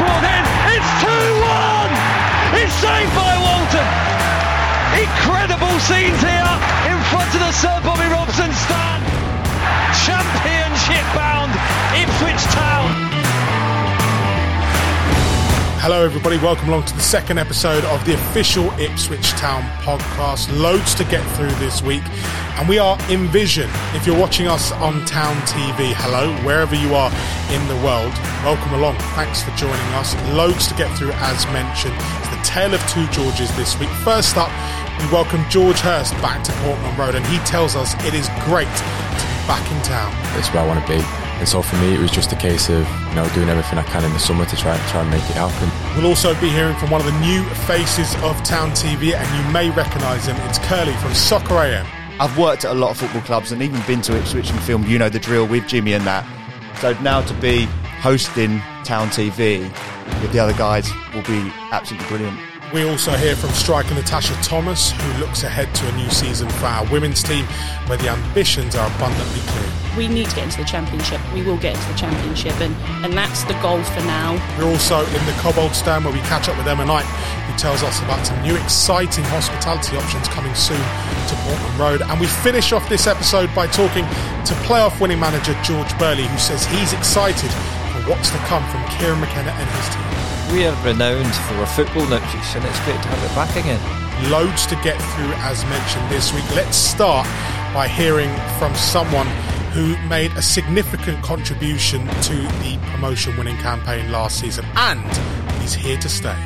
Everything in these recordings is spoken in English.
brought in. It's 2-1! It's saved by Walton. Incredible scenes here in front of the Sir Bobby Robson stand. Championship bound Ipswich Town. Hello, everybody. Welcome along to the second episode of the official Ipswich Town podcast. Loads to get through this week, and we are in vision. If you're watching us on Town TV, hello, wherever you are in the world, welcome along. Thanks for joining us. Loads to get through, as mentioned. It's the tale of two Georges this week. First up, we welcome George Hirst back to Portman Road, and he tells us it is great to be back in town. That's where I want to be. And so for me, it was just a case of you know doing everything I can in the summer to try try and make it happen. We'll also be hearing from one of the new faces of Town TV, and you may recognise him. It's Curly from Soccer AM. I've worked at a lot of football clubs and even been to Ipswich and filmed, you know, the drill with Jimmy and that. So now to be hosting Town TV with the other guys will be absolutely brilliant. We also hear from striker Natasha Thomas, who looks ahead to a new season for our women's team, where the ambitions are abundantly clear. We need to get into the championship. We will get into the championship, and, and that's the goal for now. We're also in the Cobbold stand where we catch up with Emma Knight, who tells us about some new exciting hospitality options coming soon to Portman Road. And we finish off this episode by talking to playoff winning manager George Burley, who says he's excited for what's to come from Kieran McKenna and his team. We are renowned for our football nurtures, and it's great to have it back again. Loads to get through, as mentioned this week. Let's start by hearing from someone who made a significant contribution to the promotion winning campaign last season, and he's here to stay.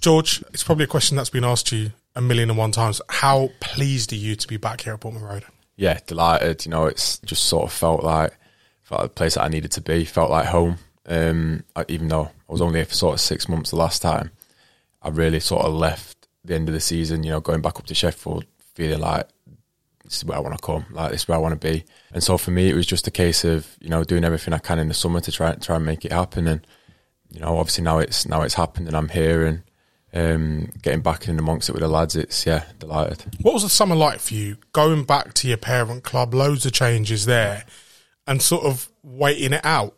George, it's probably a question that's been asked you a million and one times. How pleased are you to be back here at Portman Road? Yeah, delighted. You know, it's just sort of felt like felt like the place that I needed to be. Felt like home. Um, I, even though I was only here for sort of six months the last time, I really sort of left the end of the season. You know, going back up to Sheffield, feeling like this is where I want to come. Like this is where I want to be. And so for me, it was just a case of you know doing everything I can in the summer to try try and make it happen. And you know, obviously now it's now it's happened, and I'm here and um, getting back in amongst it with the lads, it's yeah, delighted. What was the summer like for you? Going back to your parent club, loads of changes there, and sort of waiting it out.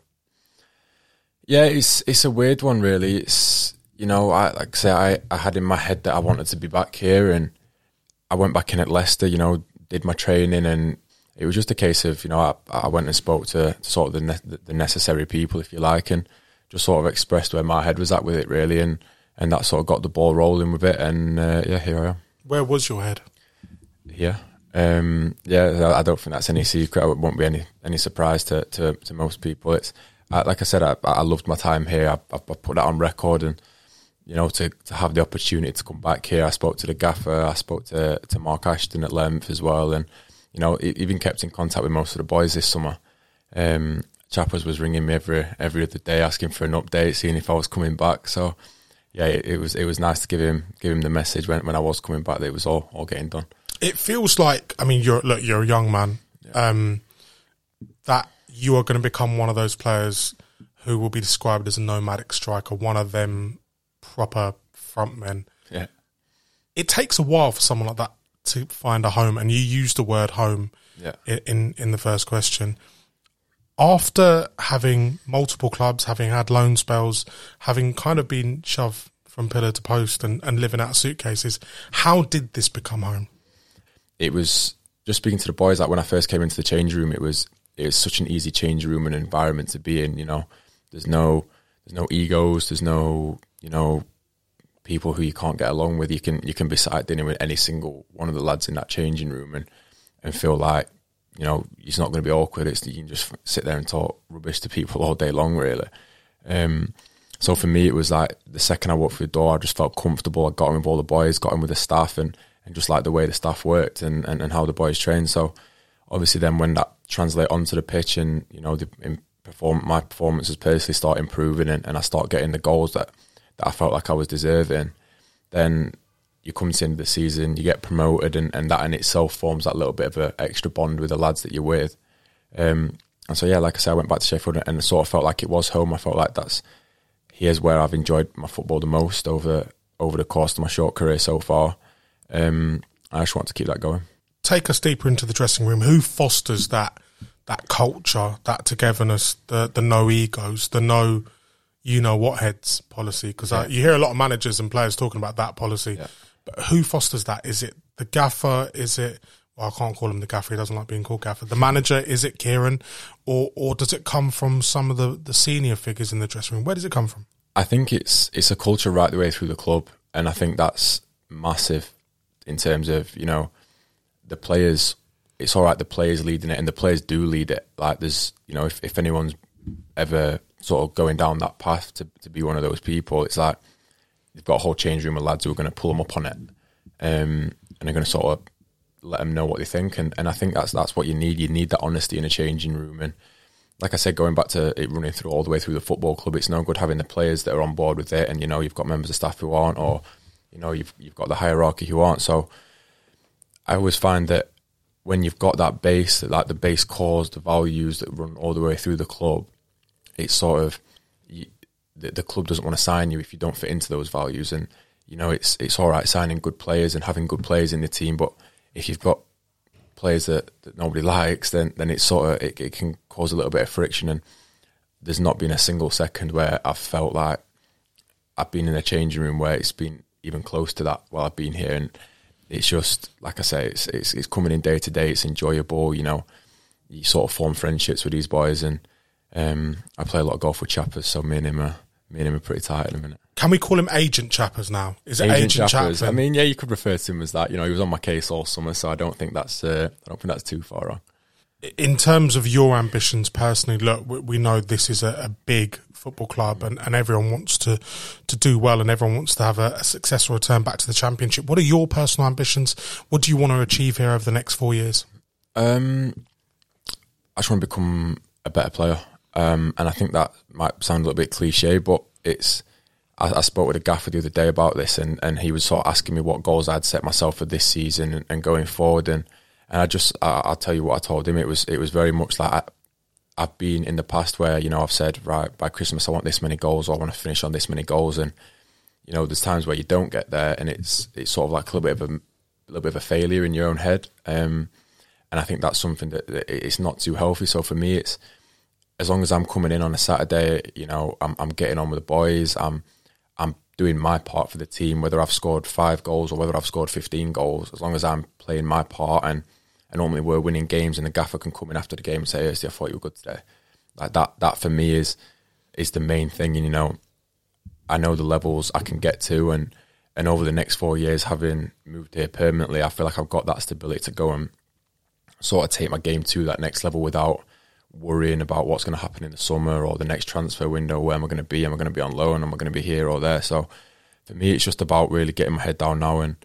Yeah, it's it's a weird one, really. It's you know, I like I say, I, I had in my head that I wanted to be back here, and I went back in at Leicester. You know, did my training, and it was just a case of you know, I, I went and spoke to, sort of the, ne- the necessary people, if you like, and just sort of expressed where my head was at with it, really, and and that sort of got the ball rolling with it. And uh, yeah, here I am. Where was your head? Yeah, um, yeah. I don't think that's any secret. It won't be any any surprise to to, to most people. It's uh, like I said, I, I, loved my time here. I, I, put that on record, and you know, to, to have the opportunity to come back here. I spoke to the gaffer. I spoke to to Mark Ashton at length as well, and you know, even kept in contact with most of the boys this summer. Um, Chappers was ringing me every every other day, asking for an update, seeing if I was coming back. So yeah, it, it, was it was nice to give him give him the message when, when I was coming back that it was all, all getting done. It feels like I mean you're look you're a young man yeah. um, that you are going to become one of those players who will be described as a nomadic striker, one of them proper frontmen. Yeah, it takes a while for someone like that to find a home, and you used the word home yeah. in in the first question after having multiple clubs, having had loan spells, having kind of been shoved from pillar to post and, and living out of suitcases, how did this become home? It was just speaking to the boys. Like when I first came into the change room, it was it was such an easy change room and environment to be in. You know, there's no there's no egos, there's no you know people who you can't get along with. You can you can be sat at dinner with any single one of the lads in that changing room and and feel like you know, it's not going to be awkward. It's you can just sit there and talk rubbish to people all day long, really. Um, so for me, it was like the second I walked through the door, I just felt comfortable. I got in with all the boys, got in with the staff, and, and just like the way the staff worked and, and, and how the boys trained. So obviously, then when that translate onto the pitch and you know the perform my performances personally start improving and, and I start getting the goals that that I felt like I was deserving, then you come to the end of the season, you get promoted, and, and that in itself forms that little bit of an extra bond with the lads that you're with. Um, and so, yeah, like I said, I went back to Sheffield and, and sort of felt like it was home. I felt like that's here's where I've enjoyed my football the most over over the course of my short career so far. Um, I just want to keep that going. Take us deeper into the dressing room. Who fosters that that culture, that togetherness, the the no egos, the no you know what heads policy? Because you hear a lot of managers and players talking about that policy, but who fosters that? Is it the gaffer? Is it well, I can't call him the gaffer. He doesn't like being called gaffer. The manager is it Kieran, or or does it come from some of the the senior figures in the dressing room? Where does it come from? I think it's it's a culture right the way through the club, and I think that's massive in terms of you know the players. It's all right, the players leading it, and the players do lead it. Like there's you know if if anyone's ever sort of going down that path to to be one of those people, it's like you've got a whole change room of lads who are going to pull them up on it, um, and they're going to sort of let them know what they think. And and I think that's that's what you need. You need that honesty in a changing room and like I said, going back to it running through all the way through the football club, it's no good having the players that are on board with it, and you know you've got members of staff who aren't, or you know you've you've got the hierarchy who aren't. So I always find that when you've got that base, that like the base cause, the values that run all the way through the club, it's sort of you, the, the club doesn't want to sign you if you don't fit into those values, and you know it's it's all right signing good players and having good players in the team, but if you've got players that, that nobody likes, then then it's sort of it, it can cause a little bit of friction. And there's not been a single second where I've felt like I've been in a changing room where it's been even close to that while I've been here. And it's just like I say, it's it's, it's coming in day to day. It's enjoyable. You know, you sort of form friendships with these boys, and um, I play a lot of golf with Chappers, so me and him are me and him are pretty tight at the minute. Can we call him Agent Chappers now? Is it Agent, Agent Chappers? Chaplin? I mean, yeah, you could refer to him as that. You know, he was on my case all summer, so I don't think that's uh, I don't think that's too far wrong. In terms of your ambitions personally, look, we, know this is a, a big football club, and, and everyone wants to to do well, and everyone wants to have a, a successful return back to the championship. What are your personal ambitions? What do you want to achieve here over the next four years? Um, I just want to become a better player, um, and I think that might sound a little bit cliche, but it's. I, I spoke with a gaffer the other day about this, and, and he was sort of asking me what goals I'd set myself for this season and, and going forward, and and I just I, I'll tell you what I told him. It was it was very much like I, I've been in the past where you know I've said right by Christmas I want this many goals or I want to finish on this many goals, and you know there's times where you don't get there, and it's it's sort of like a little bit of a, a little bit of a failure in your own head. Um, and I think that's something that, that it's not too healthy. So for me, it's as long as I'm coming in on a Saturday, you know, I'm, I'm getting on with the boys. I'm I'm doing my part for the team, whether I've scored five goals or whether I've scored 15 goals. As long as I'm playing my part and and normally we're winning games, and the gaffer can come in after the game and say, "Hey, I thought you were good today." Like that. That for me is is the main thing. And you know, I know the levels I can get to, and and over the next four years, having moved here permanently, I feel like I've got that stability to go and sort of take my game to that next level without worrying about what's going to happen in the summer or the next transfer window. Where am I going to be? Am I going to be on loan? Am I going to be here or there? So for me, it's just about really getting my head down now and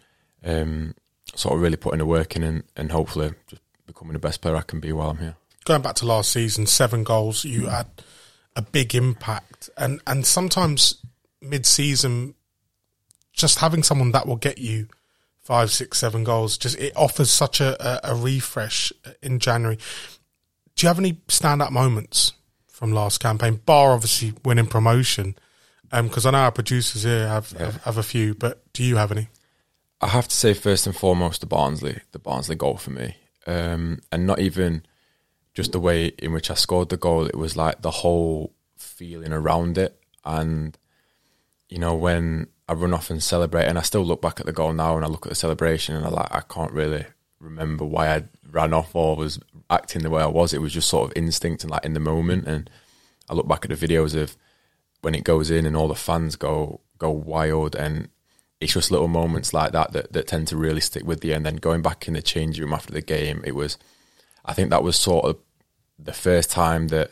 um, sort of really putting the work in and, and hopefully just becoming the best player I can be while I'm here. Going back to last season, seven goals, you mm. had a big impact, and and sometimes mid season, just having someone that will get you five, six, seven goals, just it offers such a, a, a refresh in January. Do you have any standout moments from last campaign? Bar obviously winning promotion, um, because I know our producers here have, have have a few, but do you have any? I have to say first and foremost the Barnsley, the Barnsley goal for me, um, and not even just the way in which I scored the goal. It was like the whole feeling around it, and you know when I run off and celebrate, and I still look back at the goal now, and I look at the celebration, and I like I can't really remember why I ran off or was acting the way I was. It was just sort of instinct and like in the moment, and I look back at the videos of when it goes in and all the fans go go wild and it's just little moments like that, that that tend to really stick with you. And then going back in the change room after the game, it was, I think that was sort of the first time that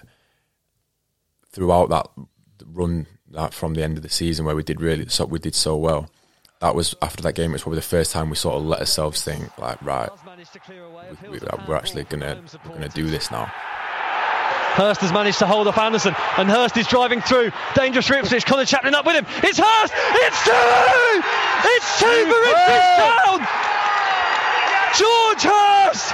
throughout that run that from the end of the season where we did really so we did so well. That was after that game. It's probably the first time we sort of let ourselves think like, right, we, we, we're actually gonna we're gonna do this now. Hirst has managed to hold off Anderson, and Hirst is driving through. Dangerous for Ipswich. Connor Chaplin up with him. It's Hirst! It's two! It's two for Ipswich Town! George Hirst!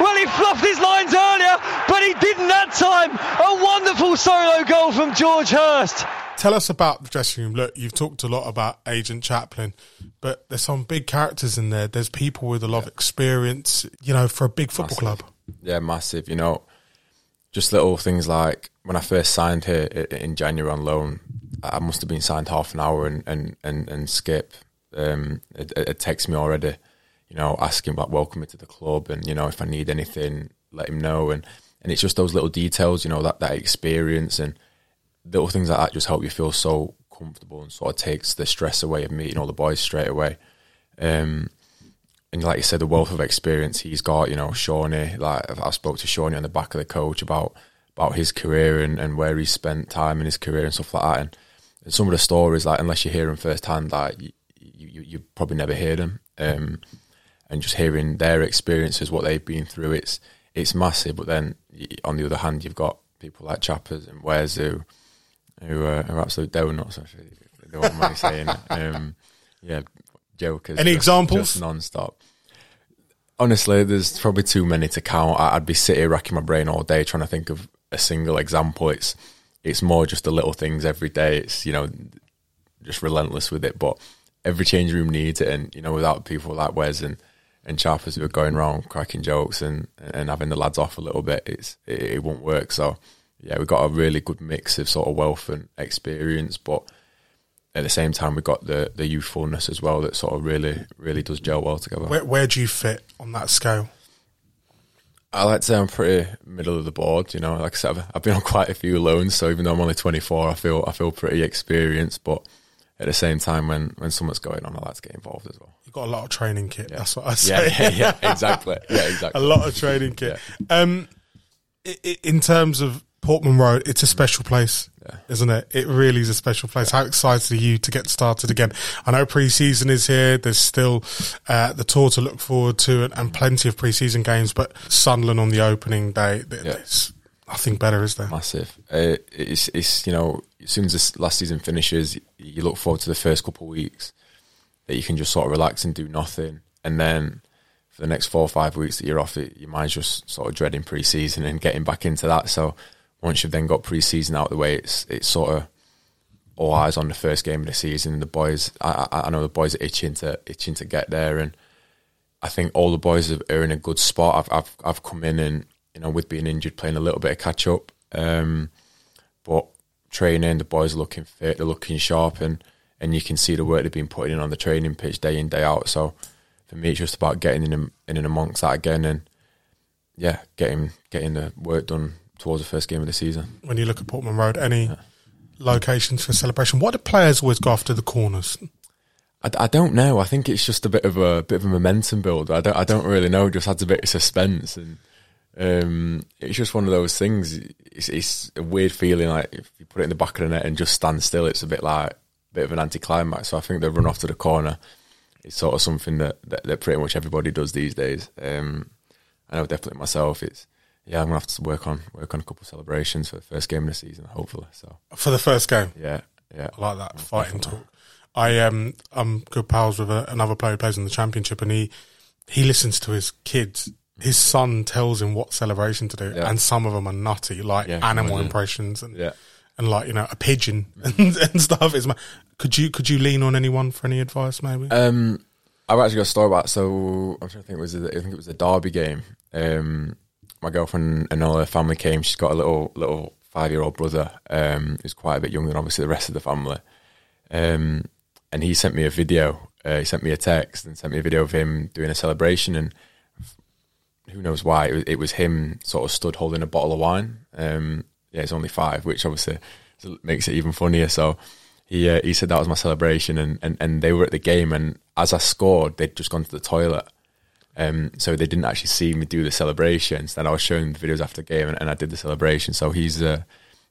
Well, he fluffed his lines earlier, but he didn't that time. A wonderful solo goal from George Hirst. Tell us about the dressing room. Look, you've talked a lot about Agent Chaplin, but there's some big characters in there. There's people with a lot of experience, you know, for a big football club. Yeah, massive. You know, just little things like when I first signed here in January on loan, I must have been signed half an hour, and and and, and Skip um, had, had texted me already, you know, asking about welcome me to the club, and you know if I need anything, let him know, and and it's just those little details, you know, that that experience and little things like that just help you feel so comfortable and sort of takes the stress away of meeting all the boys straight away. Um, and like you said, the wealth of experience he's got, you know, Shawnee, like I've spoke to Shawnee on the back of the coach about about his career and, and where he spent time in his career and stuff like that. And, and some of the stories, like unless you hear them firsthand, like you, you, you probably never hear them. Um, and just hearing their experiences, what they've been through, it's it's massive. But then on the other hand, you've got people like Chappers and Wes who who uh, are absolute donuts. Actually, they don't mind saying. Um, yeah, jokers. Any just- examples? Just non-stop. Honestly, there's probably too many to count. I'd be sitting racking my brain all day trying to think of a single example. It's it's more just the little things every day. It's you know just relentless with it. But every change room needs it, and you know without people like Wes and and Chappers who are going around cracking jokes and and having the lads off a little bit, it's it, it won't work. So yeah, we've got a really good mix of sort of wealth and experience, but at the same time we've got the the youthfulness as well that sort of really really does gel well together. Where, where do you fit on that scale? I like to say I'm pretty middle of the board. You know, like I said, I've, I've been on quite a few loans, so even though I'm only 24, I feel I feel pretty experienced. But at the same time, when when something's going on, I like to get involved as well. You've got a lot of training kit. That's what I Yeah, say. yeah, yeah, exactly. Yeah, a lot of training kit. Um, in terms of Portman Road, it's a special place, isn't it? It really is a special place. How excited are you to get started again? I know pre-season is here. There's still uh, the tour to look forward to, and, and plenty of pre-season games. But Sunderland on the opening day, th- Yeah. there's nothing better, is there? Massive. Uh, it's it's you know as soon as this last season finishes, you look forward to the first couple of weeks that you can just sort of relax and do nothing, and then for the next four or five weeks that you're off, it, your mind's just sort of dreading pre-season and getting back into that. So once you've then got pre-season out of the way, it's it's sort of all eyes on the first game of the season. The boys, I, I know the boys are itching to itching to get there, and I think all the boys are are in a good spot. I've I've I've come in and you know with being injured, playing a little bit of catch up, um, but training the boys are looking fit, they're looking sharp, and and you can see the work they've been putting in on the training pitch day in day out. So for me, it's just about getting in in and amongst that again, and yeah, getting getting the work done towards the first game of the season. When you look at Portman Road, any locations for celebration? What do players always go after the corners? I, I don't know. I think it's just a bit of a bit of a momentum build. I don't. I don't really know. It just adds a bit of suspense, and um, it's just one of those things. It's, it's a weird feeling. Like if you put it in the back of the net and just stand still, it's a bit like a bit of an anticlimax. So I think the run off to the corner is sort of something that, that, that pretty much everybody does these days. Um, I know definitely myself. It's yeah. I'm gonna have to work on work on a couple of celebrations for the first game of the season, hopefully. So For the first game, yeah, yeah. I like that fighting talk. I um I'm good pals with a, another player who plays in the championship, and he he listens to his kids. His son tells him what celebration to do, Yeah. and some of them are nutty, like Yeah, animal impressions and Yeah. and like you know a pigeon and, and stuff. Is ma- could you could you lean on anyone for any advice, maybe? Um, I've actually got a story about. So I'm trying to think. It was it? I think it was a Derby game. Um, my girlfriend and all her family came. She's got a little little five year old brother. Um, who's quite a bit younger than obviously the rest of the family. Um, and he sent me a video. Uh, he sent me a text and sent me a video of him doing a celebration. And who knows why it was, it was him sort of stood holding a bottle of wine. Um, yeah, it's only five, which obviously makes it even funnier. So he uh, he said that was my celebration, and, and, and they were at the game, and as I scored, they'd just gone to the toilet. Um, so they didn't actually see me do the celebrations. Then I was showing the videos after the game, and, and I did the celebration. So he's a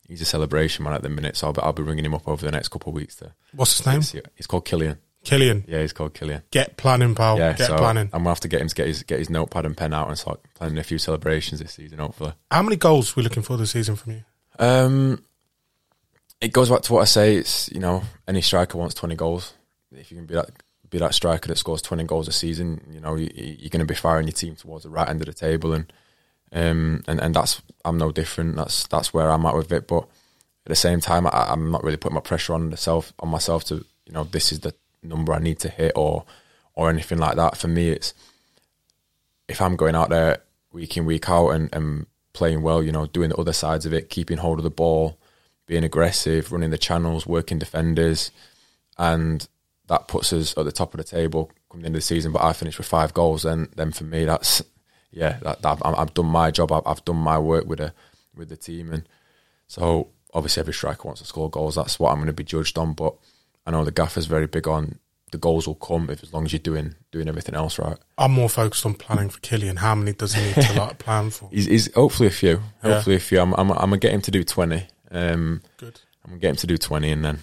he's a celebration man at the minute. So I'll be, I'll be ringing him up over the next couple of weeks to What's his name? see. He's called Killian. Killian. Yeah, he's called Killian. Get planning, pal. Yeah, Get so planning. I'm gonna have to get him to get his get his notepad and pen out and start planning a few celebrations this season. Hopefully. How many goals are we looking for this season from you? Um, it goes back to what I say. It's you know any striker wants twenty goals. If you can be that be that striker that scores twenty goals a season, you know you, you're going to be firing your team towards the right end of the table, and um and and that's I'm no different. That's that's where I'm at with it. But at the same time, I, I'm not really putting my pressure on myself on myself to you know this is the number I need to hit or or anything like that. For me, it's if I'm going out there week in week out and, and playing well. You know, doing the other sides of it, keeping hold of the ball, being aggressive, running the channels, working defenders, and that puts us at the top of the table coming into the season. But I finished with five goals, and then for me, that's yeah, that, that I've, I've, done my job. I've, I've, done my work with the with the team, and so obviously every striker wants to score goals. That's what I'm going to be judged on. But I know the gaffer's very big on the goals will come if as long as you're doing doing everything else right. I'm more focused on planning for Killian. How many does he need to like plan for? He's, he's hopefully a few. Hopefully yeah. a few. I'm, I'm, I'm gonna get him to do twenty. Um, Good. I'm gonna get him to do twenty, and then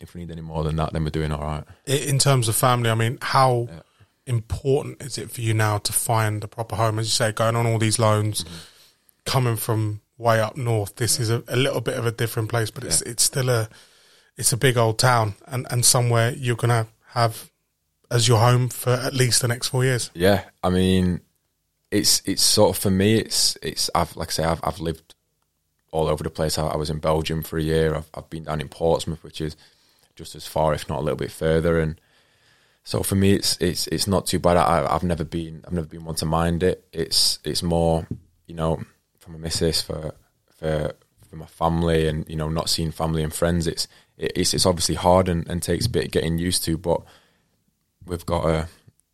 if we need any more than that, then we're doing all right. In terms of family, I mean, how yeah. important is it for you now to find a proper home? As you say, going on all these loans, mm-hmm. coming from way up north, this is a, a, little bit of a different place, but it's it's still a it's a big old town and, and somewhere you're gonna have as your home for at least the next four years. Yeah, I mean, it's it's sort of for me. It's it's I've like I say I've I've lived all over the place. I, I was in Belgium for a year. I've I've been down in Portsmouth, which is just as far, if not a little bit further. And so for me, it's it's it's not too bad. I, have never been I've never been one to mind it. It's it's more you know for my missus for for for my family and you know not seeing family and friends. It's it's it's obviously hard and, and takes a bit getting used to, but we've got a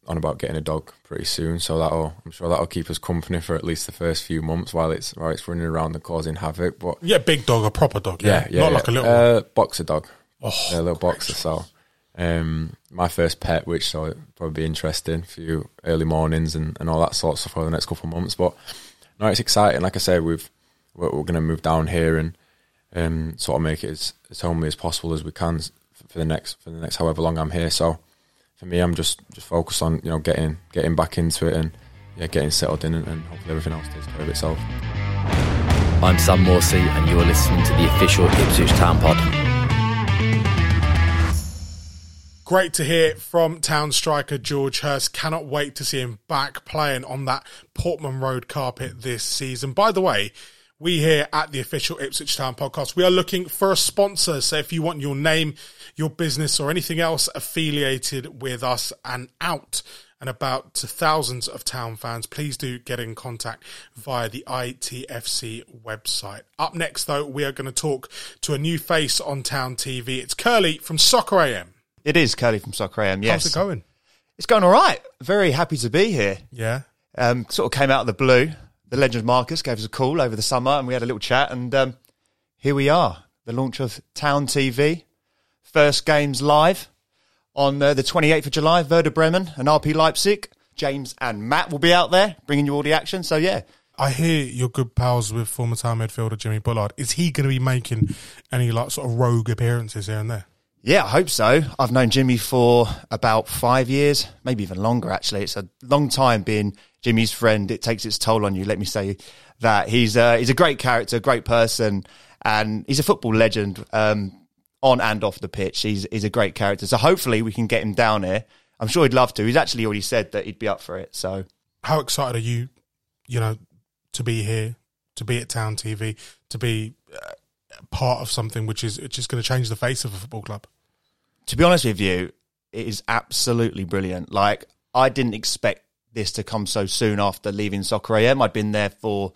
on about getting a dog pretty soon, so that'll I'm sure that'll keep us company for at least the first few months while it's while it's running around and causing havoc. But yeah, big dog, a proper dog, yeah, yeah, yeah not yeah. like a little uh, boxer dog, oh, a little boxer. So, um, my first pet, which so it'll probably be interesting for you early mornings and, and all that sort of stuff for the next couple of months. But no, it's exciting. Like I said, we've we're, we're going to move down here and um, sort of make it as, as homely as possible as we can for the next for the next however long I'm here. So for me, I'm just just focused on you know getting getting back into it and yeah, getting settled in, and, and hopefully everything else takes care of itself. I'm Sam Morsy, and you're listening to the official Ipswich Town Pod. Great to hear from town striker George Hirst. Cannot wait to see him back playing on that Portman Road carpet this season. By the way, we here at the official Ipswich Town podcast, we are looking for a sponsor. So if you want your name, your business, or anything else affiliated with us and out and about to thousands of town fans, please do get in contact via the ITFC website. Up next, though, we are going to talk to a new face on Town TV. It's Curly from Soccer AM. It is Curly from Soccer AM, yes. How's it going? It's going all right. Very happy to be here. Yeah. Um, sort of came out of the blue the legend Marcus gave us a call over the summer and we had a little chat and um, here we are, the launch of Town TV. First games live on uh, the 28th of July, Werder Bremen and RB Leipzig. James and Matt will be out there bringing you all the action. So yeah. I hear you're good pals with former town midfielder Jimmy Bullard. Is he going to be making any like sort of rogue appearances here and there? Yeah, I hope so. I've known Jimmy for about five years, maybe even longer. Actually, it's a long time being Jimmy's friend. It takes its toll on you. Let me say that he's uh, he's a great character, a great person, and he's a football legend um, on and off the pitch. He's he's a great character. So hopefully we can get him down here. I'm sure he'd love to. He's actually already said that he'd be up for it. So how excited are you? You know, to be here, to be at Town TV, to be uh, part of something which is just going to change the face of a football club. To be honest with you, it is absolutely brilliant. Like I didn't expect this to come so soon after leaving Soccer AM. I'd been there for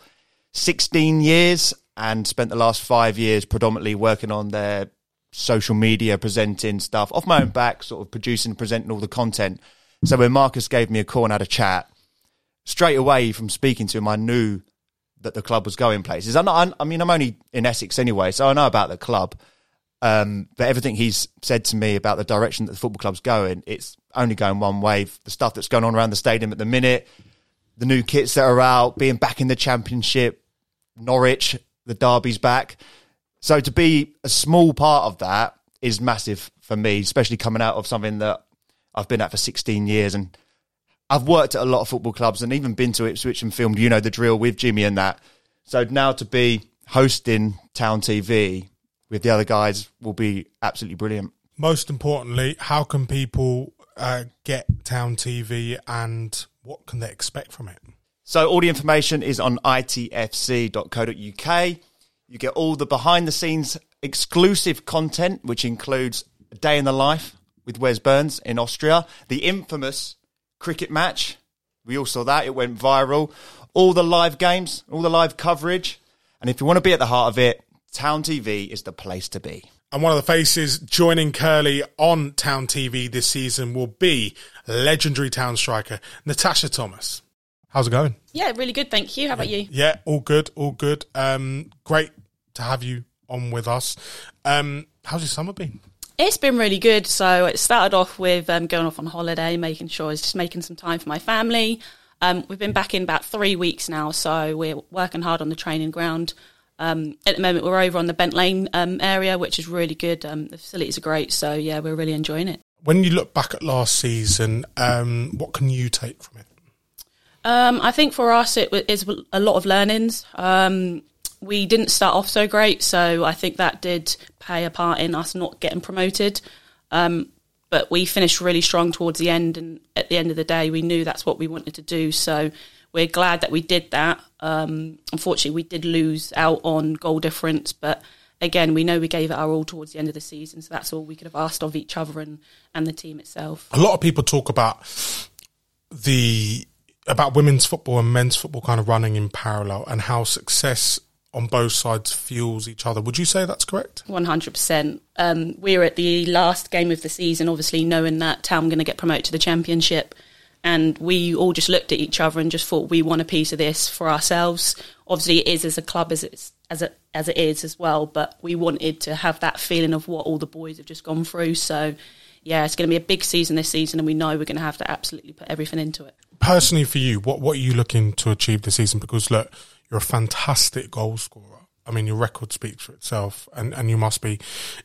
16 years and spent the last five years predominantly working on their social media, presenting stuff off my own back, sort of producing, presenting all the content. So when Marcus gave me a call and had a chat, straight away from speaking to him, I knew that the club was going places. I'm not, I mean, I'm only in Essex anyway, so I know about the club. Um, but everything he's said to me about the direction that the football club's going, it's only going one way. The stuff that's going on around the stadium at the minute, the new kits that are out, being back in the championship, Norwich, the derby's back. So to be a small part of that is massive for me, especially coming out of something that I've been at for 16 years. And I've worked at a lot of football clubs and even been to Ipswich and filmed, you know, the drill with Jimmy and that. So now to be hosting Town TV with the other guys will be absolutely brilliant. Most importantly, how can people uh, get Town TV and what can they expect from it? So, all the information is on itfc.co.uk. You get all the behind the scenes exclusive content, which includes a day in the life with Wes Burns in Austria, the infamous cricket match. We all saw that, it went viral. all the live games, all the live coverage. And if you want to be at the heart of it, Town TV is the place to be. And one of the faces joining Curly on Town TV this season will be legendary Town striker Natasha Thomas. How's it going? Yeah, really good. Thank you. How about you? Yeah, all good, all good. Um, great to have you on with us. Um, how's your summer been? It's been really good. So it started off with um, going off on holiday, making sure I was just making some time for my family. Um, we've been back in about three weeks now, so we're working hard on the training ground. Um, at the moment, we're over on the Bent Lane um, area, which is really good. Um, the facilities are great, so yeah, we're really enjoying it. When you look back at last season, um, what can you take from it? Um, I think for us, it wa- a lot of learnings. Um, we didn't start off so great, so I think that did play a part in us not getting promoted. Um, but we finished really strong towards the end, and at the end of the day, we knew that's what we wanted to do. So we're glad that we did that. Um, unfortunately, we did lose out on goal difference, but again, we know we gave it our all towards the end of the season, so that's all we could have asked of each other and, and the team itself. A lot of people talk about the about women's football and men's football kind of running in parallel and how success on both sides fuels each other. Would you say that's correct? One hundred percent. Um, We're at the last game of the season, obviously knowing that Town going to get promoted to the championship, and we all just looked at each other and just thought we want a piece of this for ourselves. Obviously, it is as a club as it's as it as it is as well, but we wanted to have that feeling of what all the boys have just gone through. So, yeah, it's going to be a big season this season, and we know we're going to have to absolutely put everything into it. Personally, for you, what what are you looking to achieve this season? Because look, you're a fantastic goal scorer. I mean, your record speaks for itself, and, and you must be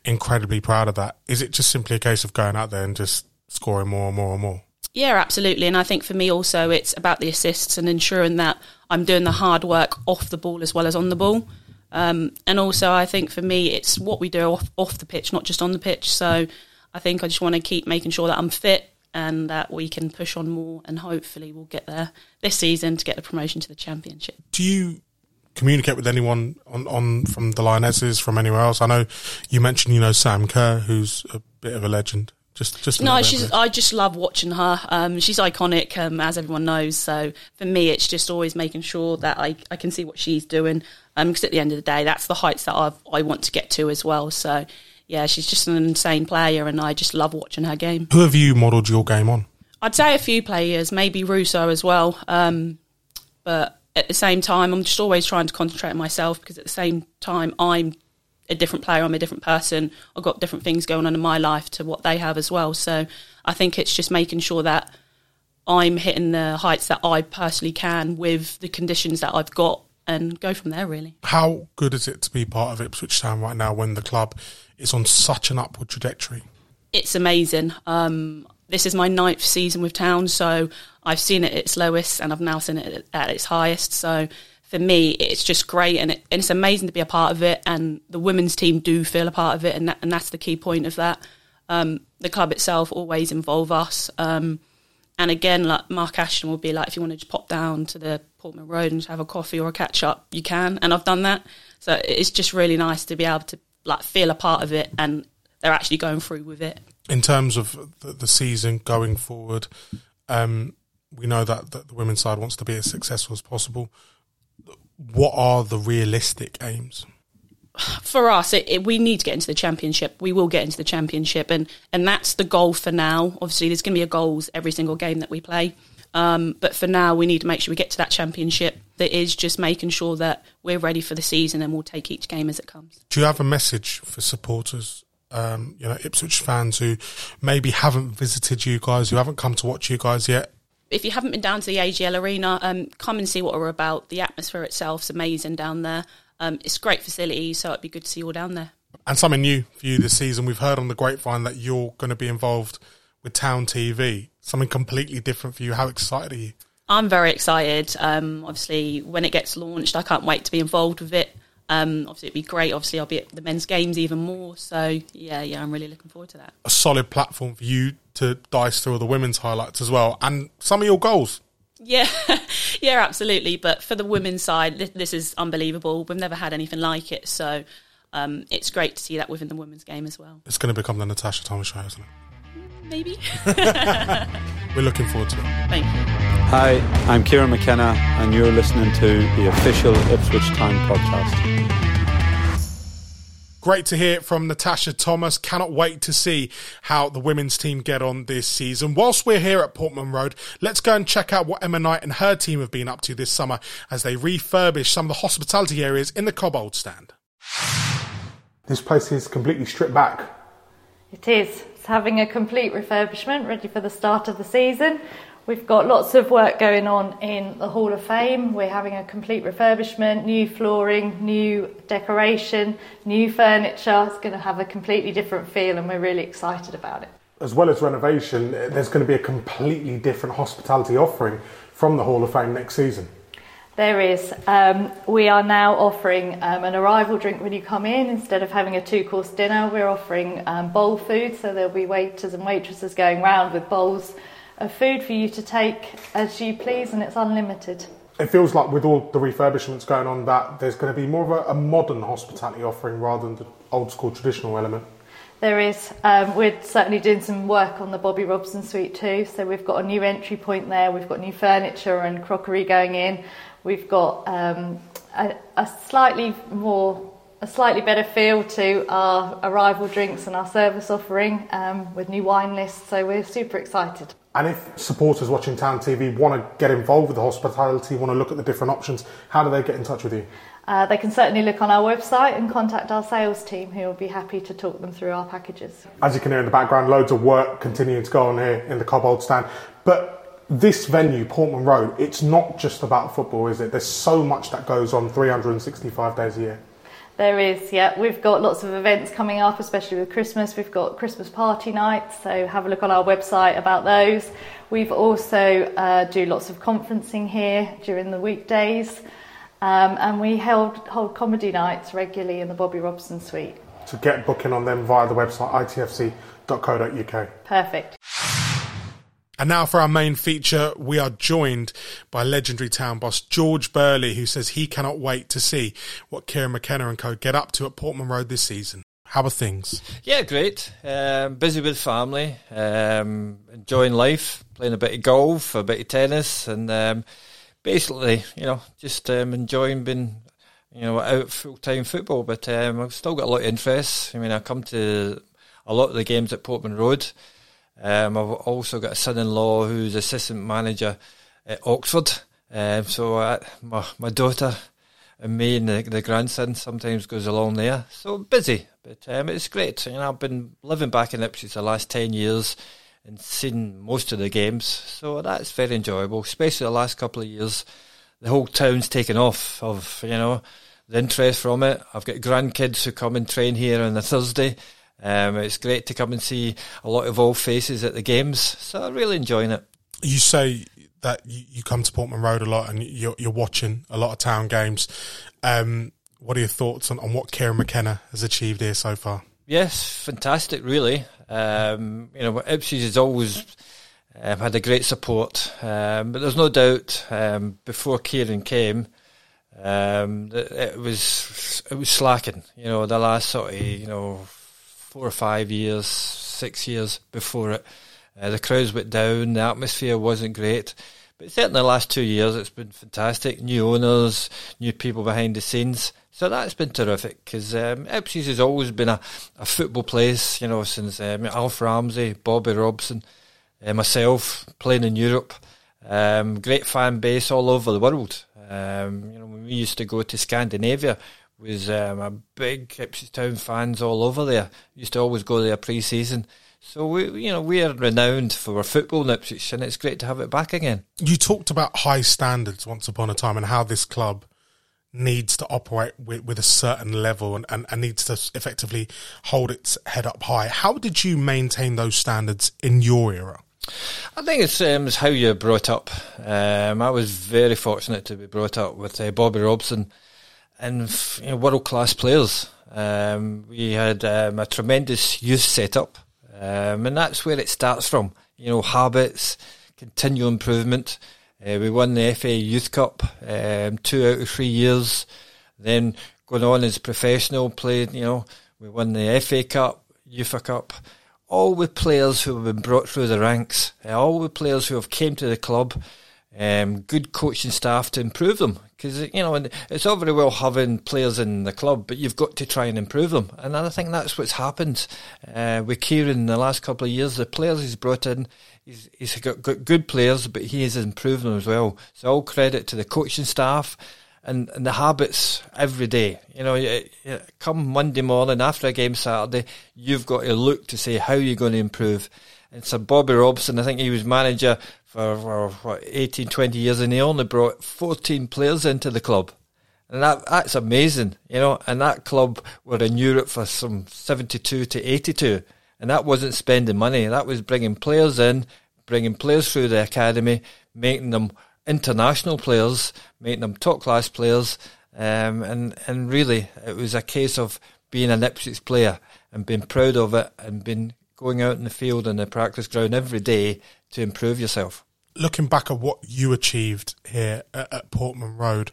incredibly proud of that. Is it just simply a case of going out there and just scoring more and more and more? Yeah, absolutely. And I think for me also, it's about the assists and ensuring that I'm doing the hard work off the ball as well as on the ball. Um, and also, I think for me, it's what we do off, off the pitch, not just on the pitch. So I think I just want to keep making sure that I'm fit and that we can push on more. And hopefully, we'll get there this season to get the promotion to the championship. Do you communicate with anyone on, on from the Lionesses from anywhere else? I know you mentioned you know Sam Kerr, who's a bit of a legend. Just just No, she's. I just love watching her. Um, she's iconic, um, as everyone knows. So for me, it's just always making sure that I, I can see what she's doing. Because at the end of the day, that's the heights that I've, I want to get to as well. So yeah, she's just an insane player, and I just love watching her game. Who have you modelled your game on? I'd say a few players, maybe Russo as well. Um, but at the same time, I'm just always trying to concentrate on myself because at the same time, I'm a different player. I'm a different person. I've got different things going on in my life to what they have as well. So I think it's just making sure that I'm hitting the heights that I personally can with the conditions that I've got and go from there, really. How good is it to be part of Ipswich Town right now when the club is on such an upward trajectory? it's amazing. Um, this is my ninth season with Town, so I've seen it at its lowest and I've now seen it at its highest. So for me, it's just great and, it, and it's amazing to be a part of it. And the women's team do feel a part of it, and, that, and that's the key point of that. Um, the club itself always involve us. Um, and again, like Mark Ashton will be like, if you want to just pop down to the Portman Road and have a coffee or a catch up, you can. And I've done that. So it's just really nice to be able to like feel a part of it and they're actually going through with it. In terms of the, the season going forward, um, we know that, that the women's side wants to be as successful as possible. What are the realistic aims? for us, it, it, we need to get into the championship. We will get into the championship, and and that's the goal for now. Obviously, there's going to be a goals every single game that we play, um, but for now, we need to make sure we get to that championship. That is just making sure that we're ready for the season, and we'll take each game as it comes. Do you have a message for supporters? Um, you know, Ipswich fans who maybe haven't visited you guys, who haven't come to watch you guys yet. If you haven't been down to the AGL Arena, um, come and see what we're about. The atmosphere itself is amazing down there. Um, it's great facility, so it'd be good to see you all down there. And something new for you this season. We've heard on the grapevine that you're going to be involved with Town TV. Something completely different for you. How excited are you? I'm very excited. Um, obviously, when it gets launched, I can't wait to be involved with it. Um, obviously, it'd be great. Obviously, I'll be at the men's games even more. So, yeah, yeah, I'm really looking forward to that. A solid platform for you to dice through all the women's highlights as well, and some of your goals. Yeah, yeah, absolutely. But for the women's side, this, this is unbelievable. We've never had anything like it. So, um, it's great to see that within the women's game as well. It's going to become the Natasha Thomas show, isn't it? Maybe. We're looking forward to it. Thank you. Hi, I'm Kieran McKenna, and you're listening to the official Ipswich Town podcast. Great to hear from Natasha Thomas. Cannot wait to see how the women's team get on this season. Whilst we're here at Portman Road, let's go and check out what Emma Knight and her team have been up to this summer as they refurbish some of the hospitality areas in the Cobbold stand. This place is completely stripped back. It is. Having a complete refurbishment ready for the start of the season. We've got lots of work going on in the Hall of Fame. We're having a complete refurbishment, new flooring, new decoration, new furniture. It's going to have a completely different feel, and we're really excited about it. As well as renovation, there's going to be a completely different hospitality offering from the Hall of Fame next season. There is. Um, we are now offering um, an arrival drink when you come in. Instead of having a two course dinner, we're offering um, bowl food. So there'll be waiters and waitresses going round with bowls of food for you to take as you please, and it's unlimited. It feels like with all the refurbishments going on, that there's going to be more of a, a modern hospitality offering rather than the old school traditional element. There is. Um, we're certainly doing some work on the Bobby Robson suite too. So we've got a new entry point there. We've got new furniture and crockery going in. We've got um, a, a slightly more a slightly better feel to our arrival drinks and our service offering um, with new wine lists. So we're super excited. And if supporters watching Town TV want to get involved with the hospitality, want to look at the different options, how do they get in touch with you? Uh, they can certainly look on our website and contact our sales team who will be happy to talk them through our packages. As you can hear in the background, loads of work continuing to go on here in the Cobbold stand. But this venue, Portman Road, it's not just about football, is it? There's so much that goes on 365 days a year. There is, yeah. We've got lots of events coming up, especially with Christmas. We've got Christmas party nights, so have a look on our website about those. We've also uh, do lots of conferencing here during the weekdays, um, and we hold hold comedy nights regularly in the Bobby Robson Suite. To get booking on them via the website itfc.co.uk. Perfect. And now for our main feature, we are joined by legendary town boss George Burley, who says he cannot wait to see what Kieran McKenna and co get up to at Portman Road this season. How are things? Yeah, great. Um, busy with family, um, enjoying life, playing a bit of golf, a bit of tennis, and um, basically, you know, just um, enjoying being, you know, out full time football. But um, I've still got a lot of interest. I mean, I come to a lot of the games at Portman Road. Um, I've also got a son-in-law who's assistant manager at Oxford. Um, so uh, my my daughter and me and the, the, grandson sometimes goes along there. So busy, but um, it's great. You know, I've been living back in Ipswich the last ten years and seen most of the games. So that's very enjoyable, especially the last couple of years. The whole town's taken off of you know the interest from it. I've got grandkids who come and train here on a Thursday. Um, it's great to come and see a lot of old faces at the games, so I'm really enjoying it. You say that you, come to Portman Road a lot and you're, you're watching a lot of town games. Um, what are your thoughts on, on what Kieran McKenna has achieved here so far? Yes, fantastic, really. Um, you know, Ipswich has always um, had a great support, um, but there's no doubt um, before Kieran came, um, it was it was slacking. You know, the last sort of you know four or five years, six years before it. Uh, the crowds went down, the atmosphere wasn't great. But certainly the last two years, it's been fantastic. New owners, new people behind the scenes. So that's been terrific because um, Ipswich has always been a, a football place, you know, since um, Alf Ramsey, Bobby Robson, uh, myself playing in Europe. Um, great fan base all over the world. Um, you know, when we used to go to Scandinavia, was um, a big Ipswich Town fans all over there. Used to always go there pre-season. So we, you know, we are renowned for our football in Ipswich, and it's great to have it back again. You talked about high standards once upon a time, and how this club needs to operate with, with a certain level and, and, and, needs to effectively hold its head up high. How did you maintain those standards in your era? I think it's, um, it's how you're brought up. Um, I was very fortunate to be brought up with uh, Bobby Robson and you know, world class players. Um, we had um, a tremendous youth setup, um, and that's where it starts from. You know, habits, continual improvement. Uh, we won the FA Youth Cup um, two out of three years. Then going on as professional, played. You know, we won the FA Cup, UEFA Cup. all the players who have been brought through the ranks, uh, all the players who have came to the club, um, good coaching staff to improve them. Because you know, it's all very well having players in the club, but you've got to try and improve them. And I think that's what's happened uh, with Kieran in the last couple of years. The players he's brought in, he's, he's got, got good players, but he has improved them as well. So all credit to the coaching staff and, and the habits every day. You know, come Monday morning after a game Saturday, you've got to look to see how you're going to improve. And so Bobby Robson, I think he was manager for, for what, 18, 20 years, and he only brought 14 players into the club. And that that's amazing, you know. And that club were in Europe for some 72 to 82. And that wasn't spending money. That was bringing players in, bringing players through the academy, making them international players, making them top class players. Um, and, and really, it was a case of being an Ipswich player and being proud of it and being going out in the field and the practice ground every day to improve yourself. Looking back at what you achieved here at, at Portman Road,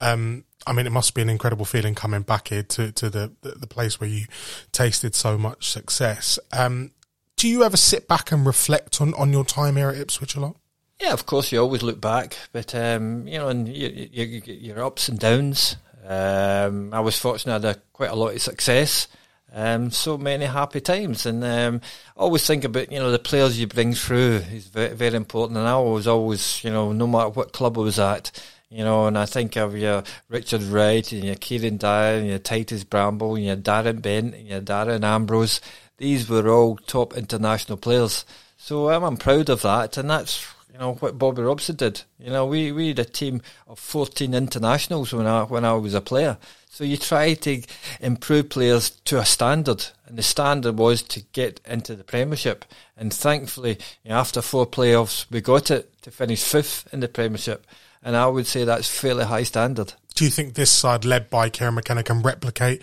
um, I mean, it must be an incredible feeling coming back here to, to the, the, place where you tasted so much success. Um, do you ever sit back and reflect on, on your time here at Ipswich a lot? Yeah, of course, you always look back, but um, you know, and you, you, your ups and downs. Um, I was fortunate; I had quite a lot of success. Um, so many happy times, and um, always think about you know the players you bring through is very, very important. And I was always you know no matter what club I was at, you know, and I think of your Richard Wright and your Kieran Dyer and your Titus Bramble and your Darren Bent and your Darren Ambrose. These were all top international players. So um, I'm proud of that, and that's you know what Bobby Robson did. You know, we, we had a team of 14 internationals when I when I was a player. So you try to improve players to a standard, and the standard was to get into the Premiership. And thankfully, you know, after four playoffs, we got it to finish fifth in the Premiership. And I would say that's fairly high standard. Do you think this side, led by Kieran McKenna, can replicate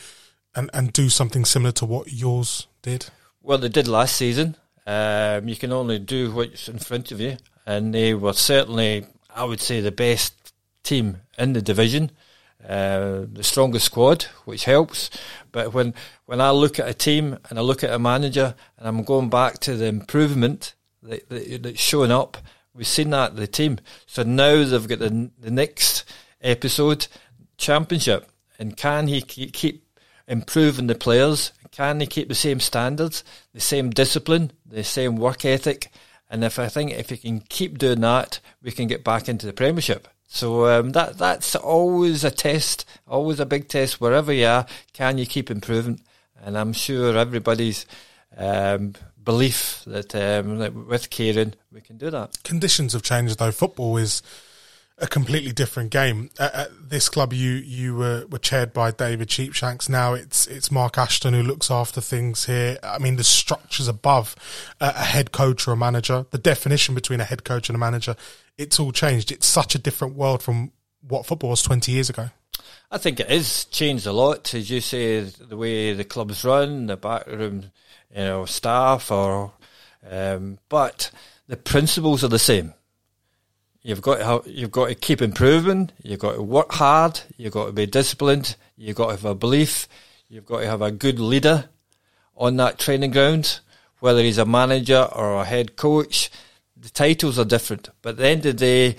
and, and do something similar to what yours did? Well, they did last season. Um, you can only do what's in front of you, and they were certainly, I would say, the best team in the division uh, the strongest squad, which helps. But when when I look at a team and I look at a manager and I'm going back to the improvement that, that, that's showing up, we've seen that the team. So now they've got the, the next episode, championship, and can he keep improving the players? Can he keep the same standards, the same discipline, the same work ethic? And if I think if we can keep doing that, we can get back into the Premiership. So um, that that's always a test, always a big test wherever you are. Can you keep improving? And I'm sure everybody's um, belief that, um, that with Kieran we can do that. Conditions have changed though. Football is a completely different game. At, at, this club, you you were, were chaired by David Sheepshanks. Now it's it's Mark Ashton who looks after things here. I mean, the structures above a, a head coach or a manager, the definition between a head coach and a manager it's all changed. It's such a different world from what football was 20 years ago. I think it has changed a lot, as you say, the way the clubs run, the backroom, you know, staff, or um, but the principles are the same. You've got to have, you've got to keep improving. You've got to work hard. You've got to be disciplined. You've got to have a belief. You've got to have a good leader on that training ground, whether he's a manager or a head coach the titles are different, but at the end of the day,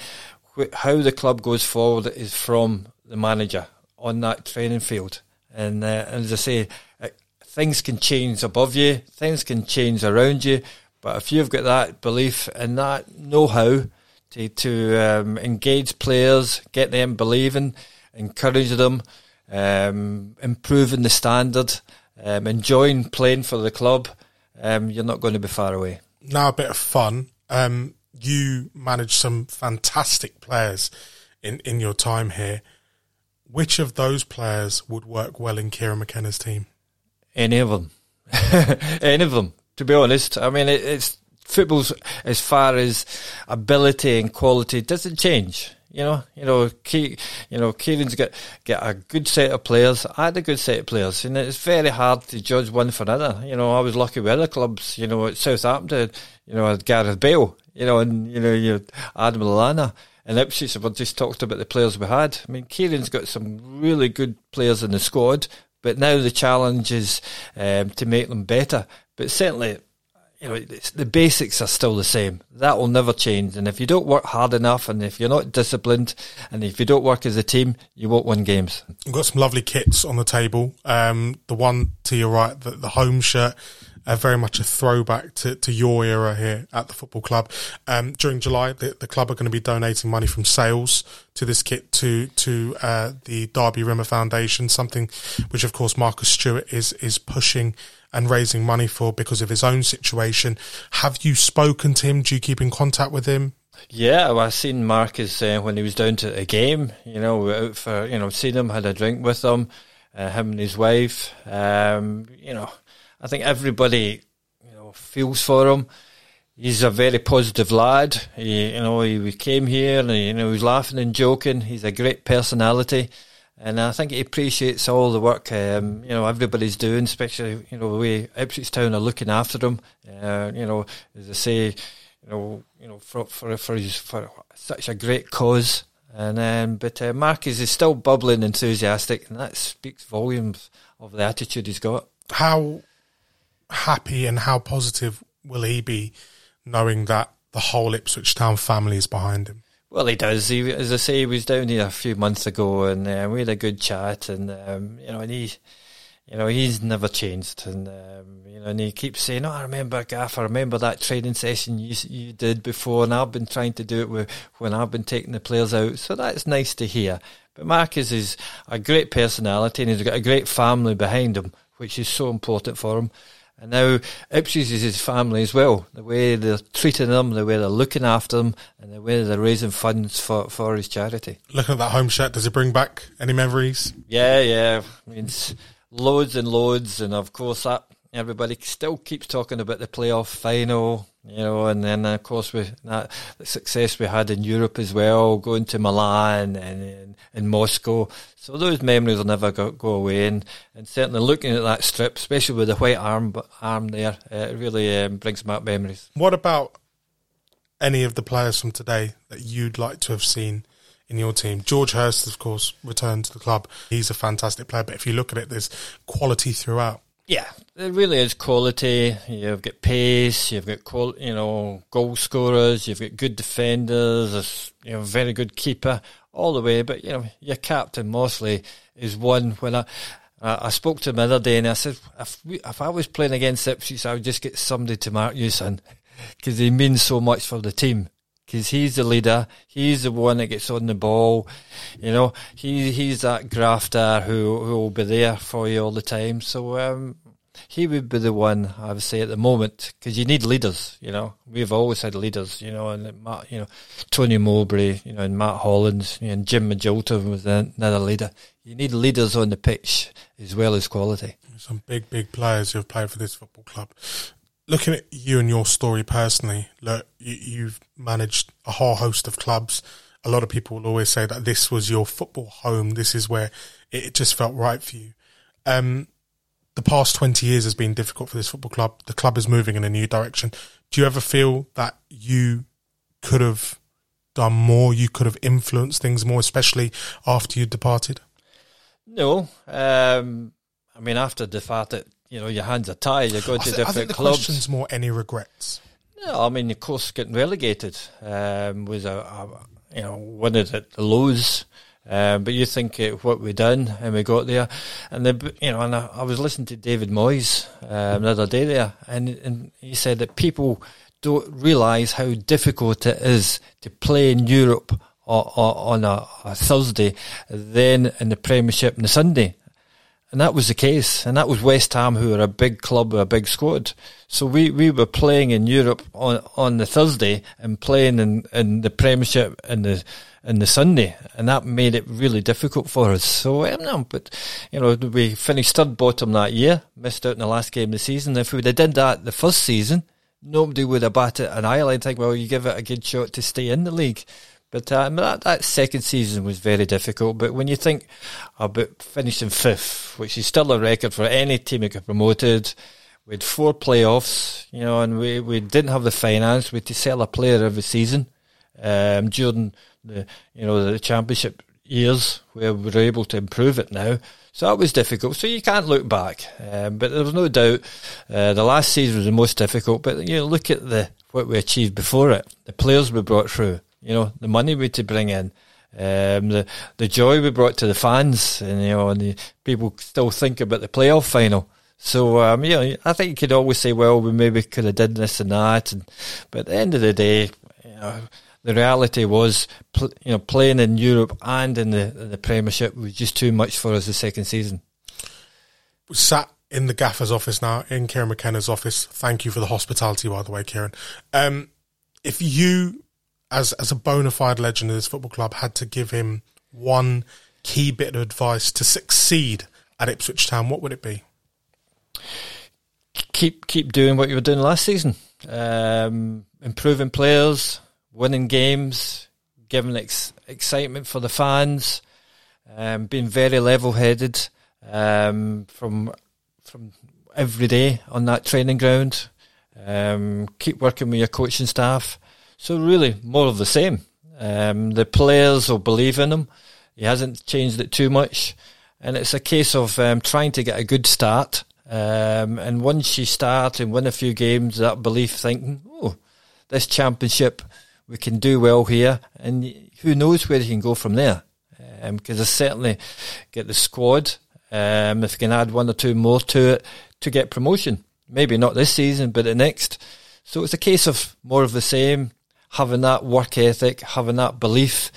how the club goes forward is from the manager on that training field. And, uh, and as I say, uh, things can change above you, things can change around you, but if you've got that belief and that know-how to, to um, engage players, get them believing, encourage them, um, improving the standard, um, enjoying playing for the club, um, you're not going to be far away. Now a bit of fun. Um, you managed some fantastic players in, in your time here. Which of those players would work well in Kieran McKenna's team? Any of them. Any of them, to be honest. I mean, it, it's football's as far as ability and quality doesn't change. You know, you know, Ke- you know, Kieran's got get a good set of players. I had a good set of players, and it's very hard to judge one for another. You know, I was lucky with other clubs. You know, at Southampton, you know, I had Gareth Bale. You know, and you know, you Adam Lallana and Ipswich. We just talked about the players we had. I mean, Kieran's got some really good players in the squad, but now the challenge is um, to make them better. But certainly, you know, the basics are still the same. That will never change. And if you don't work hard enough, and if you're not disciplined, and if you don't work as a team, you won't win games. We've got some lovely kits on the table. Um, the one to your right, the, the home shirt, uh, very much a throwback to, to your era here at the football club. Um, during July, the, the club are going to be donating money from sales to this kit to to uh, the Darby Rimmer Foundation, something which, of course, Marcus Stewart is is pushing and raising money for because of his own situation. Have you spoken to him? Do you keep in contact with him? Yeah, well, I seen Marcus uh, when he was down to a game. You know, out for you know, seen him, had a drink with him, uh, him and his wife. Um, you know, I think everybody, you know, feels for him. He's a very positive lad. He, you know, he, he came here and he, you know he was laughing and joking. He's a great personality, and I think he appreciates all the work um, you know everybody's doing, especially you know the way Ipswich Town are looking after him. Uh, you know, as I say, you know, you know for for for, his, for such a great cause. And um, but uh, Marcus is still bubbling, enthusiastic, and that speaks volumes of the attitude he's got. How happy and how positive will he be knowing that the whole Ipswich Town family is behind him? Well, he does. He, as I say, he was down here a few months ago, and uh, we had a good chat. And um, you know, and he, you know, he's never changed. And um, you know, and he keeps saying, "Oh, I remember Gaff. I remember that training session you you did before, and I've been trying to do it with, when I've been taking the players out." So that's nice to hear. But Marcus is a great personality, and he's got a great family behind him, which is so important for him. And now Ipswich is his family as well. The way they're treating him, the way they're looking after him, and the way they're raising funds for, for his charity. Looking at that home shirt, does it bring back any memories? Yeah, yeah. I mean, loads and loads, and of course that everybody still keeps talking about the playoff final, you know, and then of course we that the success we had in Europe as well, going to Milan and, and Moscow. So those memories will never go, go away, and, and certainly looking at that strip, especially with the white arm arm there, it really um, brings back memories. What about any of the players from today that you'd like to have seen? in your team. George Hirst, of course, returned to the club. He's a fantastic player, but if you look at it, there's quality throughout. Yeah, it really is quality. You've got pace. You've got qual- you know goal scorers. You've got good defenders. You know, very good keeper all the way. But you know, your captain Morsy is one. When I I spoke to him the other day and I said, if we, if I was playing against Ipswich, I would just get somebody to mark you, son, because he means so much for the team because he's the leader. He's the one that gets on the ball. You know, he he's that grafter who who will be there for you all the time. So um, he would be the one I would say at the moment because you need leaders. You know, we've always had leaders. You know, and Matt, you know, Tony Mowbray, you know, and Matt Holland, you know, and Jim Magilton was another leader. You need leaders on the pitch as well as quality. Some big, big players who have played for this football club looking at you and your story personally, look, you, have managed a whole host of clubs. A lot of people will always say that this was your football home. This is where it just felt right for you. Um, the past 20 years has been difficult for this football club. The club is moving in a new direction. Do you ever feel that you could have done more? You could have influenced things more, especially after you departed? No. Um, I mean, after departed, you know, your hands are tied. You're going to th- different I think the clubs. question's more any regrets. No, I mean, of course, getting relegated um, was a, a, you know one of the lows. Um, but you think uh, what we done and we got there, and the you know, and I, I was listening to David Moyes um, the other day there, and and he said that people don't realise how difficult it is to play in Europe on a, a Thursday, then in the Premiership on a Sunday. And that was the case. And that was West Ham, who are a big club a big squad. So we, we were playing in Europe on, on the Thursday and playing in, in the Premiership in the, in the Sunday. And that made it really difficult for us. So, but, you know, we finished third bottom that year, missed out in the last game of the season. If we'd have done that the first season, nobody would have batted an eye. I think, well, you give it a good shot to stay in the league. But um, that, that second season was very difficult. But when you think about finishing fifth, which is still a record for any team that got promoted, we had four playoffs, you know, and we, we didn't have the finance. We had to sell a player every season um, during the you know the championship years where we were able to improve it now. So that was difficult. So you can't look back, um, but there was no doubt uh, the last season was the most difficult. But you know, look at the what we achieved before it, the players we brought through, you know, the money we to bring in, um, the the joy we brought to the fans, and you know, and the, people still think about the playoff final. So um, you know, I think you could always say, well, we maybe could have did this and that, and but at the end of the day, you know, the reality was, you know, playing in Europe and in the in the Premiership was just too much for us the second season. We sat in the gaffer's office now, in Kieran McKenna's office. Thank you for the hospitality, by the way, Kieran. Um, if you, as as a bona fide legend of this football club, had to give him one key bit of advice to succeed at Ipswich Town, what would it be? Keep keep doing what you were doing last season. Um, improving players, winning games, giving ex- excitement for the fans, um, being very level-headed um, from from every day on that training ground. Um, keep working with your coaching staff. So really, more of the same. Um, the players will believe in him. He hasn't changed it too much, and it's a case of um, trying to get a good start. Um, and once you start and win a few games, that belief thinking, oh, this championship, we can do well here, and who knows where you can go from there. Because um, I certainly get the squad. Um, if you can add one or two more to it to get promotion, maybe not this season, but the next. So it's a case of more of the same, having that work ethic, having that belief.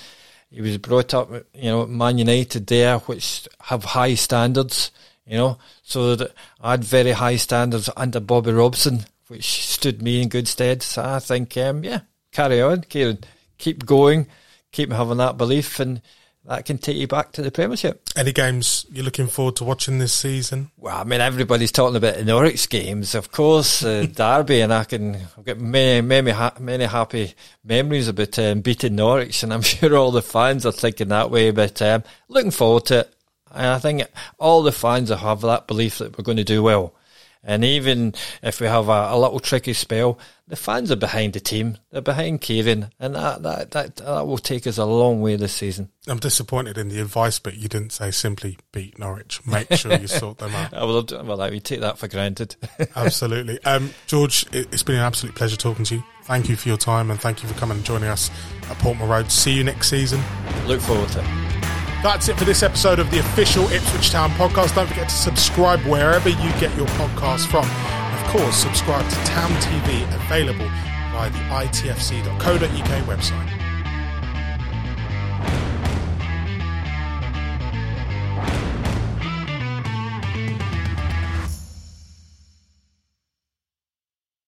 He was brought up, you know, Man United there, which have high standards, you know. So that I had very high standards under Bobby Robson, which stood me in good stead. So I think, um, yeah, carry on, Kieran. Keep going, keep having that belief, and that can take you back to the Premiership. Any games you're looking forward to watching this season? Well, I mean, everybody's talking about the Norwich games, of course, uh, Derby, and I can I've got many, many, many happy memories about um, beating Norwich, and I'm sure all the fans are thinking that way. But um, looking forward to it, and I think all the fans have that belief that we're going to do well. And even if we have a, a, little tricky spell, the fans are behind the team. They're behind Kieran, and that, that that that will take us a long way this season. I'm disappointed in the advice, but you didn't say simply beat Norwich. Make sure you sort them out. I will. Well, we take that for granted. Absolutely, um, George. It, it's been an absolute pleasure talking to you. Thank you for your time, and thank you for coming and joining us at Portman Road. See you next season. Look forward to it. That's it for this episode of the official Ipswich Town podcast. Don't forget to subscribe wherever you get your podcast from. Of course, subscribe to Town TV, available via the itfc.co.uk website.